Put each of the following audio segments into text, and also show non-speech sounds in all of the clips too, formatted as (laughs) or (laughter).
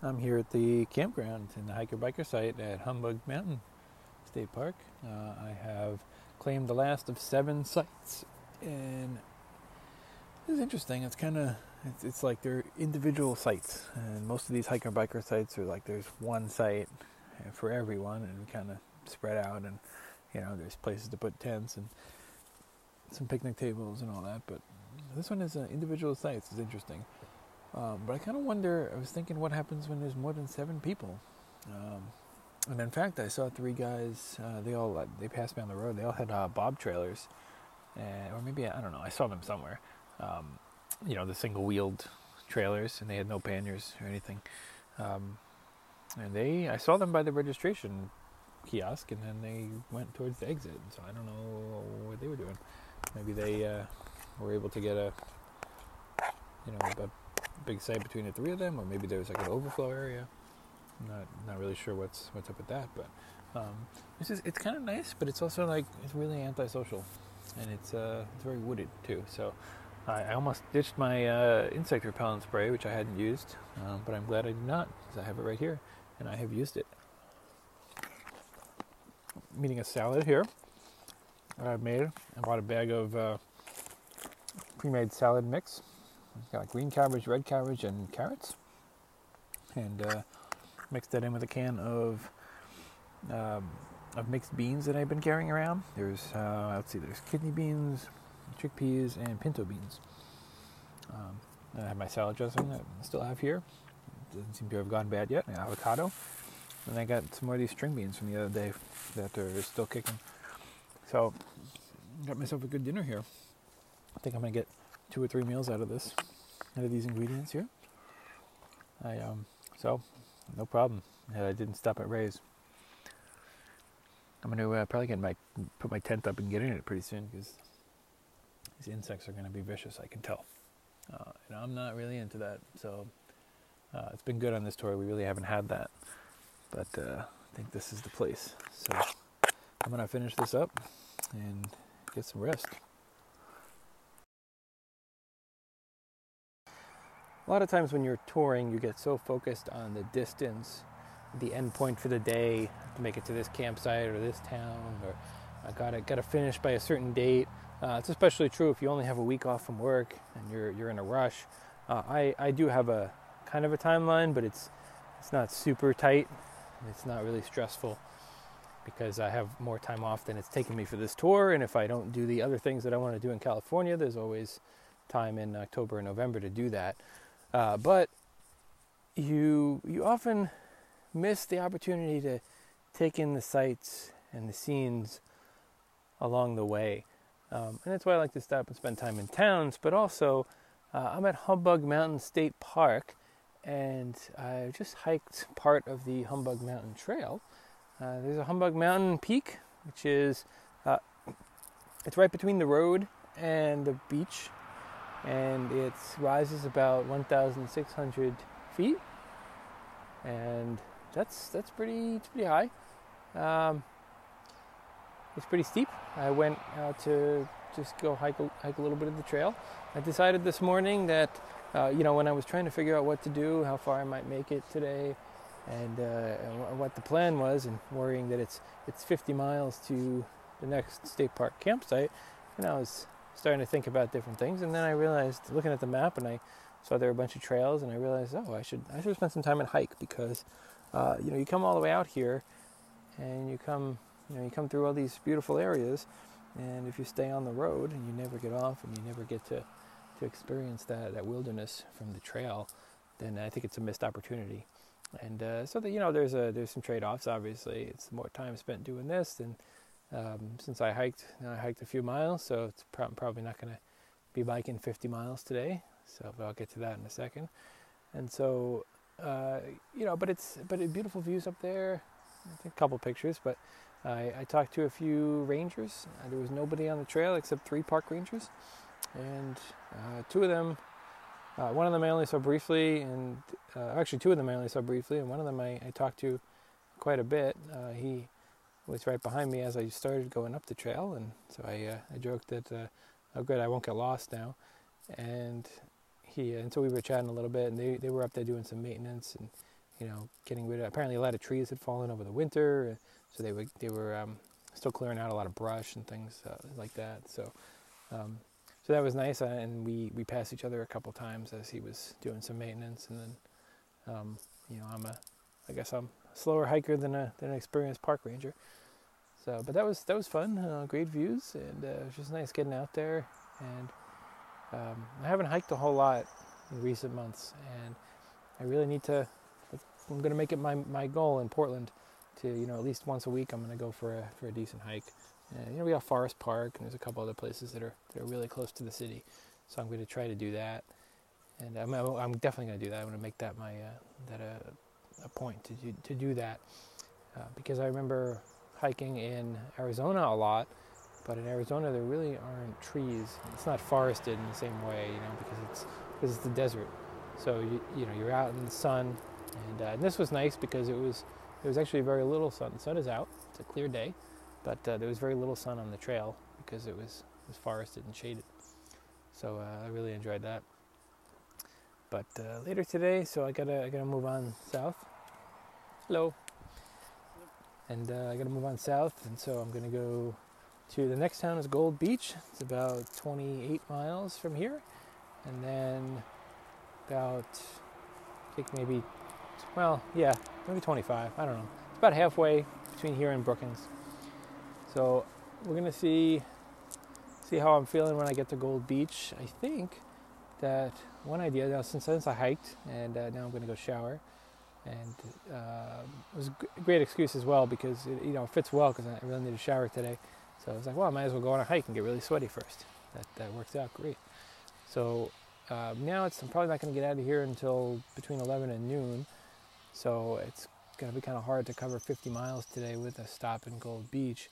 I'm here at the campground in the hiker biker site at Humbug Mountain State Park. Uh, I have claimed the last of seven sites, and it's interesting. It's kind of it's, it's like they're individual sites, and most of these hiker biker sites are like there's one site for everyone, and kind of spread out, and you know there's places to put tents and some picnic tables and all that. But this one is an individual site. It's interesting. Um, but I kind of wonder. I was thinking, what happens when there's more than seven people? Um, and in fact, I saw three guys. Uh, they all uh, they passed me on the road. They all had uh, bob trailers, and, or maybe I don't know. I saw them somewhere. Um, you know, the single-wheeled trailers, and they had no panniers or anything. Um, and they, I saw them by the registration kiosk, and then they went towards the exit. So I don't know what they were doing. Maybe they uh, were able to get a, you know, a big site between the three of them, or maybe there was like an overflow area. I'm not not really sure what's what's up with that, but um, this is it's kind of nice, but it's also like it's really antisocial, and it's uh, it's very wooded too. So I, I almost ditched my uh, insect repellent spray, which I hadn't used, um, but I'm glad I did not because I have it right here, and I have used it. I'm eating a salad here. That I've made. I bought a bag of uh, pre-made salad mix got green cabbage, red cabbage, and carrots. And uh, mixed that in with a can of um, of mixed beans that I've been carrying around. There's uh, let's see, there's kidney beans, chickpeas, and pinto beans. Um, I have my salad dressing that I still have here. Doesn't seem to have gone bad yet. avocado, and I got some more of these string beans from the other day that are still kicking. So, got myself a good dinner here. I think I'm gonna get two or three meals out of this, of these ingredients here. I um, so no problem. And I didn't stop at Ray's. I'm gonna uh, probably get my put my tent up and get in it pretty soon because these insects are gonna be vicious. I can tell. Uh, and I'm not really into that, so uh, it's been good on this tour. We really haven't had that, but uh, I think this is the place. So I'm gonna finish this up and get some rest. A lot of times when you're touring, you get so focused on the distance, the end point for the day, to make it to this campsite or this town, or I gotta gotta finish by a certain date. Uh, it's especially true if you only have a week off from work and you're you're in a rush. Uh, I I do have a kind of a timeline, but it's it's not super tight. It's not really stressful because I have more time off than it's taken me for this tour. And if I don't do the other things that I want to do in California, there's always time in October and November to do that. Uh, but you you often miss the opportunity to take in the sights and the scenes along the way. Um, and that's why I like to stop and spend time in towns. But also, uh, I'm at Humbug Mountain State Park, and I just hiked part of the Humbug Mountain Trail. Uh, there's a Humbug Mountain Peak, which is uh, it's right between the road and the beach and it rises about 1,600 feet, and that's that's pretty it's pretty high. Um, it's pretty steep. I went out to just go hike a, hike a little bit of the trail. I decided this morning that uh, you know when I was trying to figure out what to do, how far I might make it today, and, uh, and what the plan was, and worrying that it's it's 50 miles to the next state park campsite, and I was starting to think about different things. And then I realized, looking at the map, and I saw there were a bunch of trails, and I realized, oh, I should I should spend some time and hike because, uh, you know, you come all the way out here, and you come, you know, you come through all these beautiful areas, and if you stay on the road and you never get off and you never get to to experience that that wilderness from the trail, then I think it's a missed opportunity. And uh, so that you know, there's a there's some trade-offs. Obviously, it's more time spent doing this than um, since I hiked, I hiked a few miles, so it's pro- probably not going to be biking 50 miles today. So, I'll get to that in a second. And so, uh, you know, but it's but it, beautiful views up there. A couple pictures, but I, I talked to a few rangers. There was nobody on the trail except three park rangers, and uh, two of them. Uh, one of them I only saw briefly, and uh, actually two of them I only saw briefly, and one of them I, I talked to quite a bit. Uh, he was right behind me as I started going up the trail, and so I uh, I joked that uh, oh good I won't get lost now, and he and so we were chatting a little bit, and they they were up there doing some maintenance, and you know, getting rid of. Apparently, a lot of trees had fallen over the winter, so they were they were um, still clearing out a lot of brush and things uh, like that. So, um, so that was nice, uh, and we we passed each other a couple times as he was doing some maintenance, and then, um, you know, I'm a, I guess I'm a slower hiker than a than an experienced park ranger. So, but that was that was fun. Uh, great views, and uh, it was just nice getting out there. And um, I haven't hiked a whole lot in recent months, and I really need to. I'm going to make it my, my goal in Portland to you know at least once a week I'm going to go for a for a decent hike. And, you know we got Forest Park and there's a couple other places that are that are really close to the city, so I'm going to try to do that. And I'm, I'm definitely going to do that. I'm going to make that my uh, that a, a point to do, to do that uh, because I remember hiking in Arizona a lot, but in Arizona there really aren't trees. It's not forested in the same way, you know, because it's because it's the desert. So you you know you're out in the sun, and, uh, and this was nice because it was there was actually very little sun. The sun is out. It's a clear day, but uh, there was very little sun on the trail because it was it was forested and shaded. So uh, I really enjoyed that. But uh, later today, so I gotta I gotta move on south. Hello. And uh, I gotta move on south, and so I'm gonna go to the next town is Gold Beach. It's about 28 miles from here, and then about I think maybe well yeah maybe 25. I don't know. It's about halfway between here and Brookings. So we're gonna see see how I'm feeling when I get to Gold Beach. I think that one idea now since since I hiked and uh, now I'm gonna go shower, and uh, it was a great excuse as well because it, you know it fits well because I really need a shower today. So I was like, well, I might as well go on a hike and get really sweaty first. That that works out great. So uh, now it's I'm probably not going to get out of here until between 11 and noon. So it's going to be kind of hard to cover 50 miles today with a stop in Gold Beach.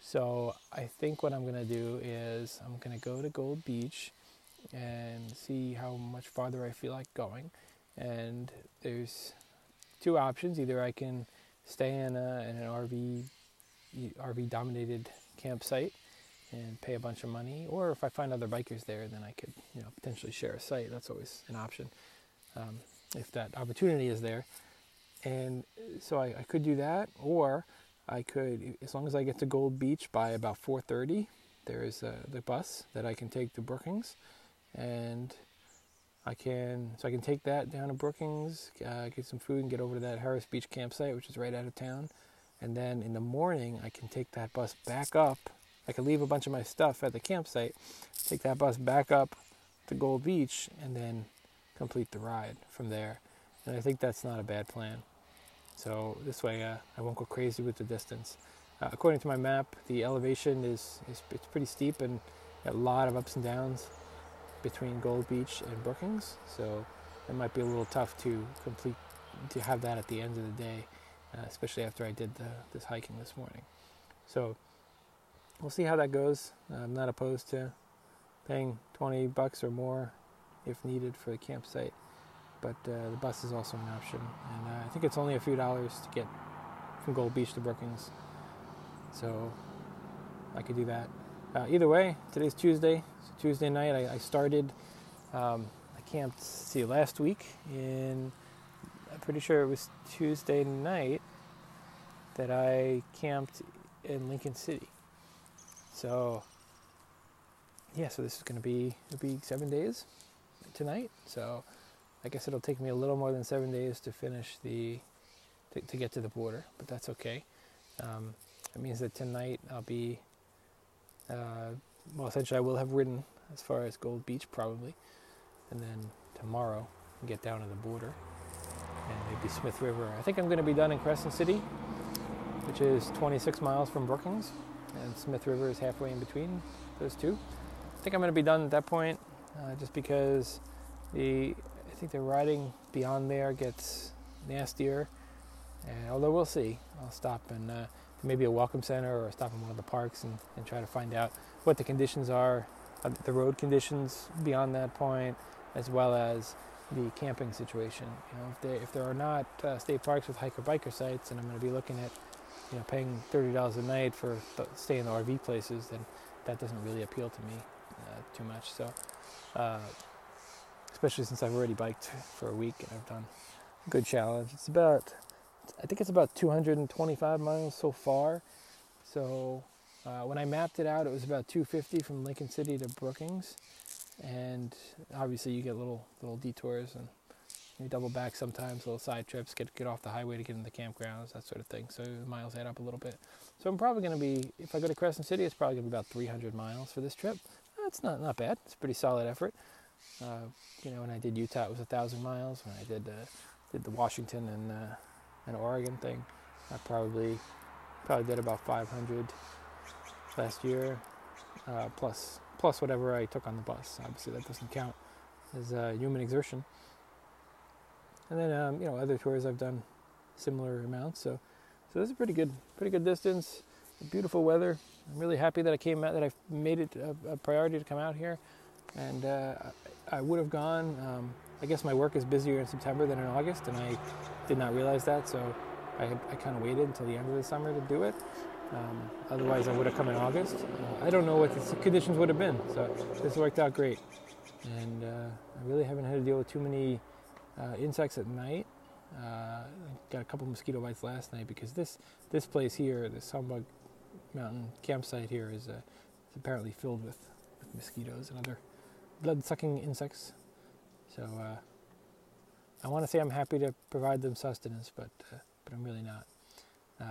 So I think what I'm going to do is I'm going to go to Gold Beach and see how much farther I feel like going. And there's two options. Either I can stay in, a, in an RV RV dominated campsite and pay a bunch of money, or if I find other bikers there, then I could you know potentially share a site. That's always an option um, if that opportunity is there. And so I, I could do that, or I could, as long as I get to Gold Beach by about 4:30, there is uh, the bus that I can take to Brookings, and I can so I can take that down to Brookings, uh, get some food, and get over to that Harris Beach campsite, which is right out of town. And then in the morning, I can take that bus back up. I can leave a bunch of my stuff at the campsite, take that bus back up to Gold Beach, and then complete the ride from there. And I think that's not a bad plan. So this way uh, I won't go crazy with the distance. Uh, according to my map, the elevation is, is it's pretty steep and a lot of ups and downs between Gold Beach and Brookings. So it might be a little tough to complete to have that at the end of the day, uh, especially after I did the, this hiking this morning. So we'll see how that goes. I'm not opposed to paying 20 bucks or more if needed for the campsite but uh, the bus is also an option. And uh, I think it's only a few dollars to get from Gold Beach to Brookings, so I could do that. Uh, either way, today's Tuesday. So Tuesday night, I, I started. Um, I camped. See, last week in. I'm pretty sure it was Tuesday night that I camped in Lincoln City. So yeah, so this is going to be it'll be seven days tonight. So I guess it'll take me a little more than seven days to finish the to, to get to the border, but that's okay. Um, it means that tonight I'll be uh, well, essentially I will have ridden as far as Gold Beach probably, and then tomorrow get down to the border and maybe Smith River. I think I'm going to be done in Crescent City, which is 26 miles from Brookings, and Smith River is halfway in between those two. I think I'm going to be done at that point, uh, just because the I think the riding beyond there gets nastier. And although we'll see, I'll stop and. uh, maybe a welcome center or stop in one of the parks and, and try to find out what the conditions are, uh, the road conditions beyond that point, as well as the camping situation. You know, if, they, if there are not uh, state parks with hiker biker sites, and I'm going to be looking at, you know, paying thirty dollars a night for staying in the RV places, then that doesn't really appeal to me uh, too much. So uh, especially since I've already biked for a week and I've done a good challenge. It's about, I think it's about 225 miles so far. So uh, when I mapped it out, it was about 250 from Lincoln City to Brookings, and obviously you get little little detours and you double back sometimes, little side trips, get get off the highway to get into the campgrounds, that sort of thing. So the miles add up a little bit. So I'm probably going to be, if I go to Crescent City, it's probably going to be about 300 miles for this trip. That's not not bad. It's a pretty solid effort. Uh, you know, when I did Utah, it was a thousand miles. When I did uh, did the Washington and and Oregon thing, I probably probably did about 500 last year, uh, plus plus whatever I took on the bus. Obviously, that doesn't count as uh, human exertion. And then um, you know other tours I've done similar amounts. So so this is pretty good pretty good distance. Beautiful weather. I'm really happy that I came out that I made it a, a priority to come out here. And uh, I would have gone. Um, I guess my work is busier in September than in August, and I did not realize that. So I, I kind of waited until the end of the summer to do it. Um, otherwise, I would have come in August. Uh, I don't know what the conditions would have been, so this worked out great. And uh, I really haven't had to deal with too many uh, insects at night. Uh, got a couple mosquito bites last night because this this place here, the Humbug Mountain campsite here, is, uh, is apparently filled with, with mosquitoes and other blood-sucking insects. So uh, I want to say I'm happy to provide them sustenance, but but I'm really not.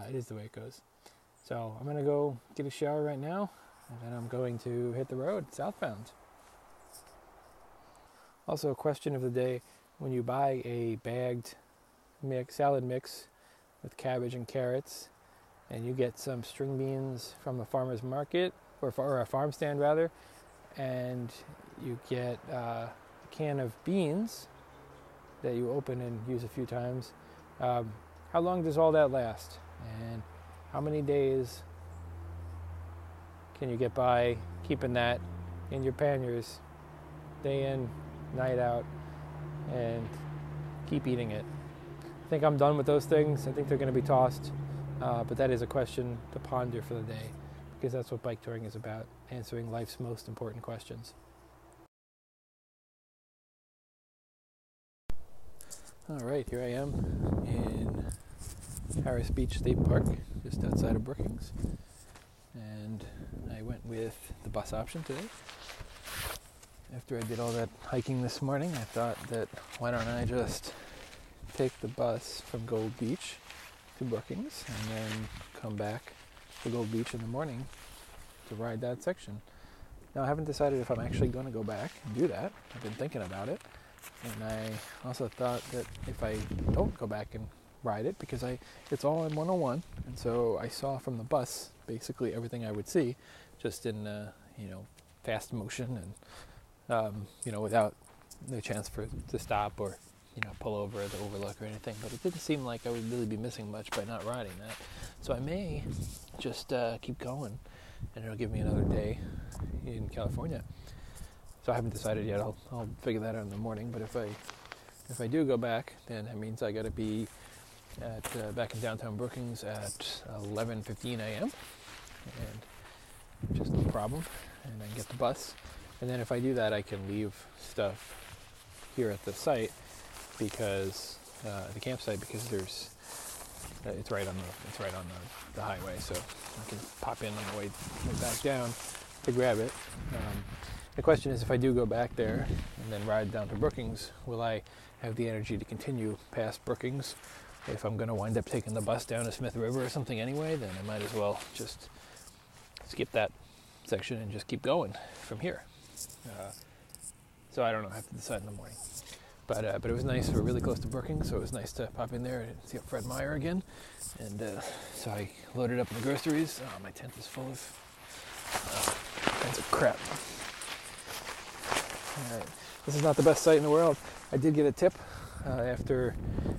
it is the way it goes. So I'm gonna go get a shower right now, and then I'm going to hit the road southbound. Also, a question of the day: When you buy a bagged mix, salad mix with cabbage and carrots, and you get some string beans from a farmer's market or, or a farm stand rather, and you get uh, a can of beans that you open and use a few times. Um, how long does all that last? And how many days can you get by keeping that in your panniers day in, night out, and keep eating it? I think I'm done with those things. I think they're going to be tossed. Uh, but that is a question to ponder for the day because that's what bike touring is about answering life's most important questions. All right, here I am in Harris Beach State Park, just outside of Brookings. And I went with the bus option today. After I did all that hiking this morning, I thought that why don't I just take the bus from Gold Beach to Brookings and then come back to Gold Beach in the morning to ride that section. Now, I haven't decided if I'm actually going to go back and do that. I've been thinking about it. And I also thought that if I don't go back and ride it because I it's all in 101, and so I saw from the bus basically everything I would see, just in uh, you know fast motion and um, you know without the chance for to stop or you know pull over at the overlook or anything. But it didn't seem like I would really be missing much by not riding that. So I may just uh, keep going, and it'll give me another day in California. So I haven't decided yet. I'll, I'll figure that out in the morning. But if I if I do go back, then that means I got to be at uh, back in downtown Brookings at 11:15 a.m. and just no problem. And then get the bus. And then if I do that, I can leave stuff here at the site because uh, the campsite because there's uh, it's right on the it's right on the, the highway, so I can pop in on the way, way back down to grab it. Um, the question is, if I do go back there and then ride down to Brookings, will I have the energy to continue past Brookings? If I'm going to wind up taking the bus down to Smith River or something anyway, then I might as well just skip that section and just keep going from here. Uh, so I don't know. I have to decide in the morning. But uh, but it was nice. We're really close to Brookings, so it was nice to pop in there and see Fred Meyer again. And uh, so I loaded up the groceries. Oh, my tent is full of uh, kinds of crap. Right. This is not the best site in the world. I did get a tip uh, after,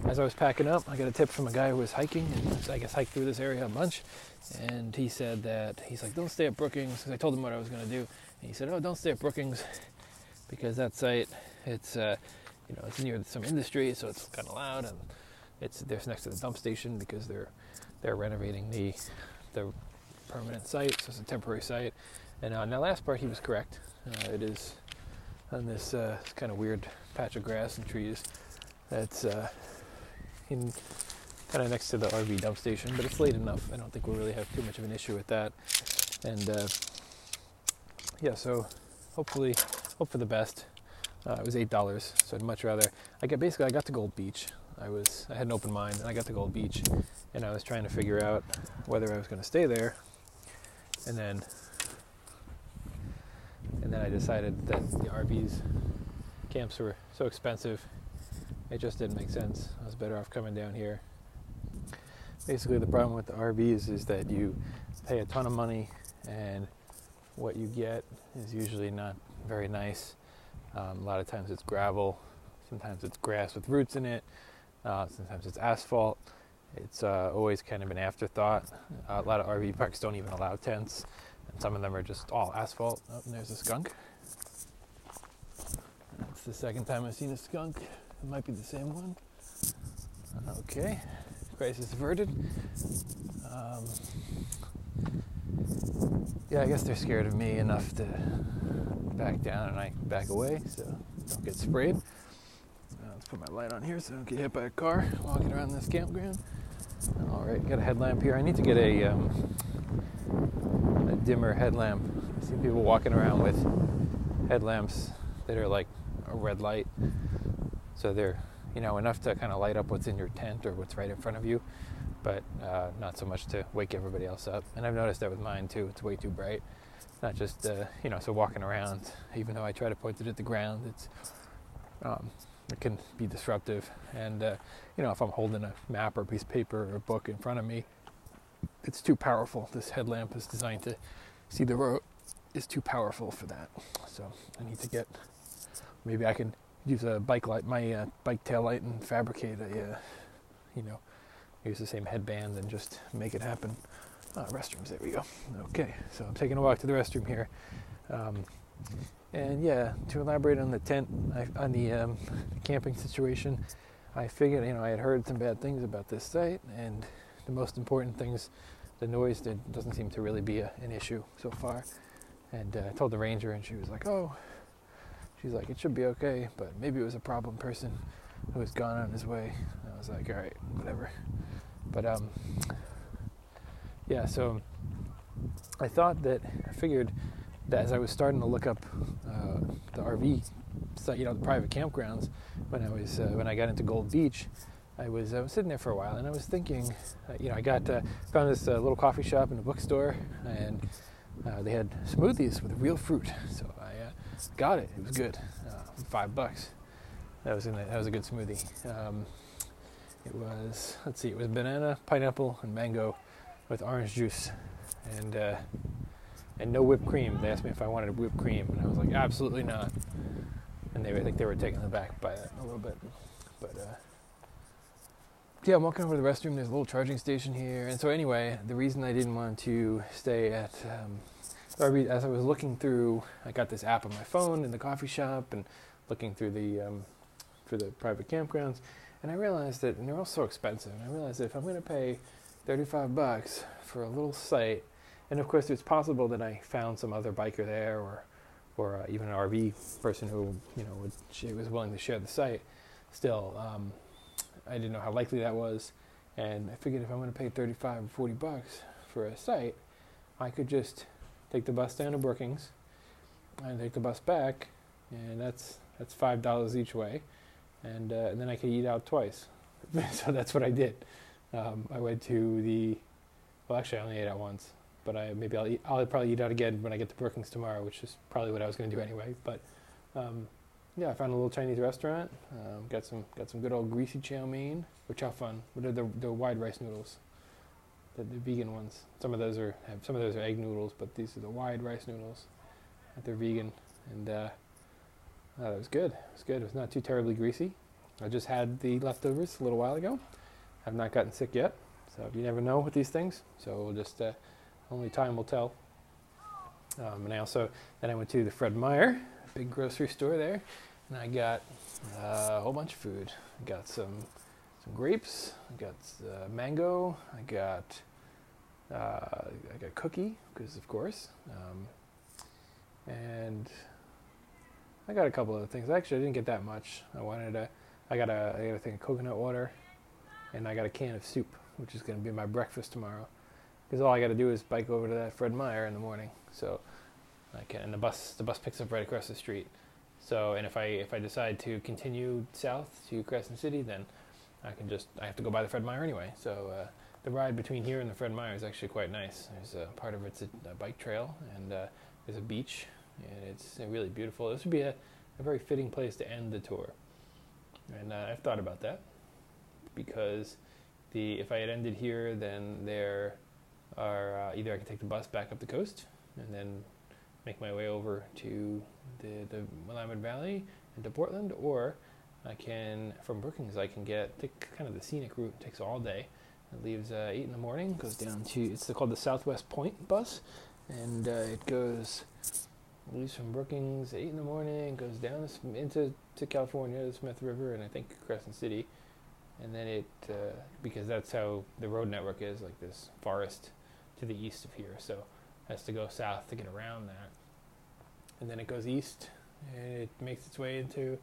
as I was packing up, I got a tip from a guy who was hiking and I guess hiked through this area a bunch. And he said that he's like, don't stay at Brookings because I told him what I was going to do. And he said, oh, don't stay at Brookings because that site, it's uh, you know, it's near some industry, so it's kind of loud, and it's there's next to the dump station because they're they're renovating the the permanent site, so it's a temporary site. And uh, now, last part, he was correct. Uh, it is on this uh, kind of weird patch of grass and trees. That's uh, in kind of next to the RV dump station, but it's late enough. I don't think we'll really have too much of an issue with that. And uh, yeah, so hopefully, hope for the best. Uh, it was eight dollars, so I'd much rather. I got basically I got to Gold Beach. I was I had an open mind, and I got to Gold Beach, and I was trying to figure out whether I was going to stay there, and then then I decided that the RVs camps were so expensive, it just didn't make sense. I was better off coming down here. Basically, the problem with the RVs is that you pay a ton of money, and what you get is usually not very nice. Um, a lot of times it's gravel, sometimes it's grass with roots in it, uh, sometimes it's asphalt. It's uh, always kind of an afterthought. Uh, a lot of RV parks don't even allow tents, some of them are just all asphalt. Oh, and there's a skunk. That's the second time I've seen a skunk. It might be the same one. Okay, crisis averted. Um, yeah, I guess they're scared of me enough to back down and I back away so don't get sprayed. Uh, let's put my light on here so I don't get hit by a car walking around this campground. All right, got a headlamp here. I need to get a, um, dimmer headlamp. I see people walking around with headlamps that are like a red light, so they're you know enough to kind of light up what's in your tent or what's right in front of you, but uh, not so much to wake everybody else up. And I've noticed that with mine too. It's way too bright. Not just uh, you know, so walking around, even though I try to point it at the ground, it's um, it can be disruptive. And uh, you know, if I'm holding a map or a piece of paper or a book in front of me, it's too powerful. This headlamp is designed to see the road. Is too powerful for that. So I need to get. Maybe I can use a bike light, my uh, bike tail light, and fabricate a, uh, you know, use the same headband and just make it happen. Uh, restrooms, there we go. Okay, so I'm taking a walk to the restroom here. Um, and yeah, to elaborate on the tent, I, on the um, camping situation, I figured, you know, I had heard some bad things about this site, and the most important things, the noise that doesn't seem to really be a, an issue so far. And uh, I told the ranger, and she was like, "Oh, she's like, it should be okay, but maybe it was a problem person who was gone on his way." And I was like, "All right, whatever." But um, yeah, so I thought that I figured that as I was starting to look up uh, the RV, site, you know, the private campgrounds, when I was uh, when I got into Gold Beach, I was sitting there for a while and I was thinking, uh, you know, I got uh, found this uh, little coffee shop in a bookstore, and uh, they had smoothies with real fruit, so I got it. It was good, five bucks. That was a, that was a good smoothie. Um, it was let's see, it was banana, pineapple, and mango with orange juice and uh, and no whipped cream. They asked me if I wanted whipped cream, and I was like, absolutely not. And they, I think they were taken aback by that a little bit. But uh, yeah, I'm walking over to the restroom. There's a little charging station here, and so anyway, the reason I didn't want to stay at um, as I was looking through, I got this app on my phone in the coffee shop and looking through the um, for the private campgrounds, and I realized that and they're all so expensive. And I realized that if I'm going to pay 35 bucks for a little site. And of course, it's possible that I found some other biker there or, or uh, even an RV person who, you know, would, was willing to share the site. Still, um, I didn't know how likely that was. And I figured if I'm going to pay 35 or 40 bucks for a site, I could just take the bus down to Brookings and take the bus back, and that's that's five dollars each way, and, uh, and then I could eat out twice. (laughs) so that's what I did. Um, I went to the. Well, actually, I only ate out once, but I maybe I'll eat, I'll probably eat out again when I get to Brookings tomorrow, which is probably what I was going to do anyway. But um, yeah, I found a little Chinese restaurant. Um, got some got some good old greasy chow mein, which how fun. What are the the wide rice noodles? The, the vegan ones. Some of those are have, some of those are egg noodles, but these are the wide rice noodles. They're vegan, and uh, oh, that was good. It was good. It was not too terribly greasy. I just had the leftovers a little while ago. I've not gotten sick yet, so you never know with these things. So we'll just uh, only time will tell. Um, and I also then I went to the Fred Meyer, big grocery store there, and I got uh, a whole bunch of food. I got some some grapes, I got uh, mango, I got uh, I got cookie because of course, um, and I got a couple other things. Actually, I didn't get that much. I wanted a I got a I got a thing of coconut water and I got a can of soup, which is going to be my breakfast tomorrow. Because all I got to do is bike over to that Fred Meyer in the morning. So I can, and the bus the bus picks up right across the street. So, and if I if I decide to continue south to Crescent City, then I can just I have to go by the Fred Meyer anyway. So uh, the ride between here and the Fred Meyer is actually quite nice. There's a part of it's a, a bike trail, and uh, there's a beach, and it's really beautiful. This would be a, a very fitting place to end the tour. And uh, I've thought about that because the if I had ended here, then there are uh, either I can take the bus back up the coast and then make my way over to the the Willamette Valley and to Portland, or I can from Brookings I can get take kind of the scenic route. It takes all day. It leaves uh, eight in the morning, goes down to it's called the Southwest Point bus, and uh, it goes leaves from Brookings eight in the morning, goes down into to California, the Smith River, and I think Crescent City, and then it uh, because that's how the road network is like this forest to the east of here, so it has to go south to get around that, and then it goes east, and it makes its way into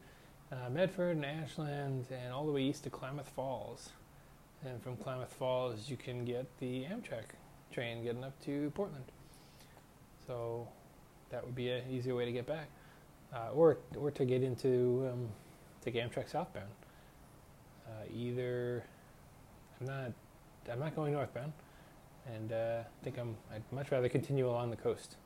uh, Medford and Ashland, and all the way east to Klamath Falls, and from Klamath Falls you can get the Amtrak train getting up to Portland, so that would be an easier way to get back, uh, or or to get into um, take Amtrak southbound. Uh, either I'm not I'm not going northbound, and uh, I think I'm I'd much rather continue along the coast.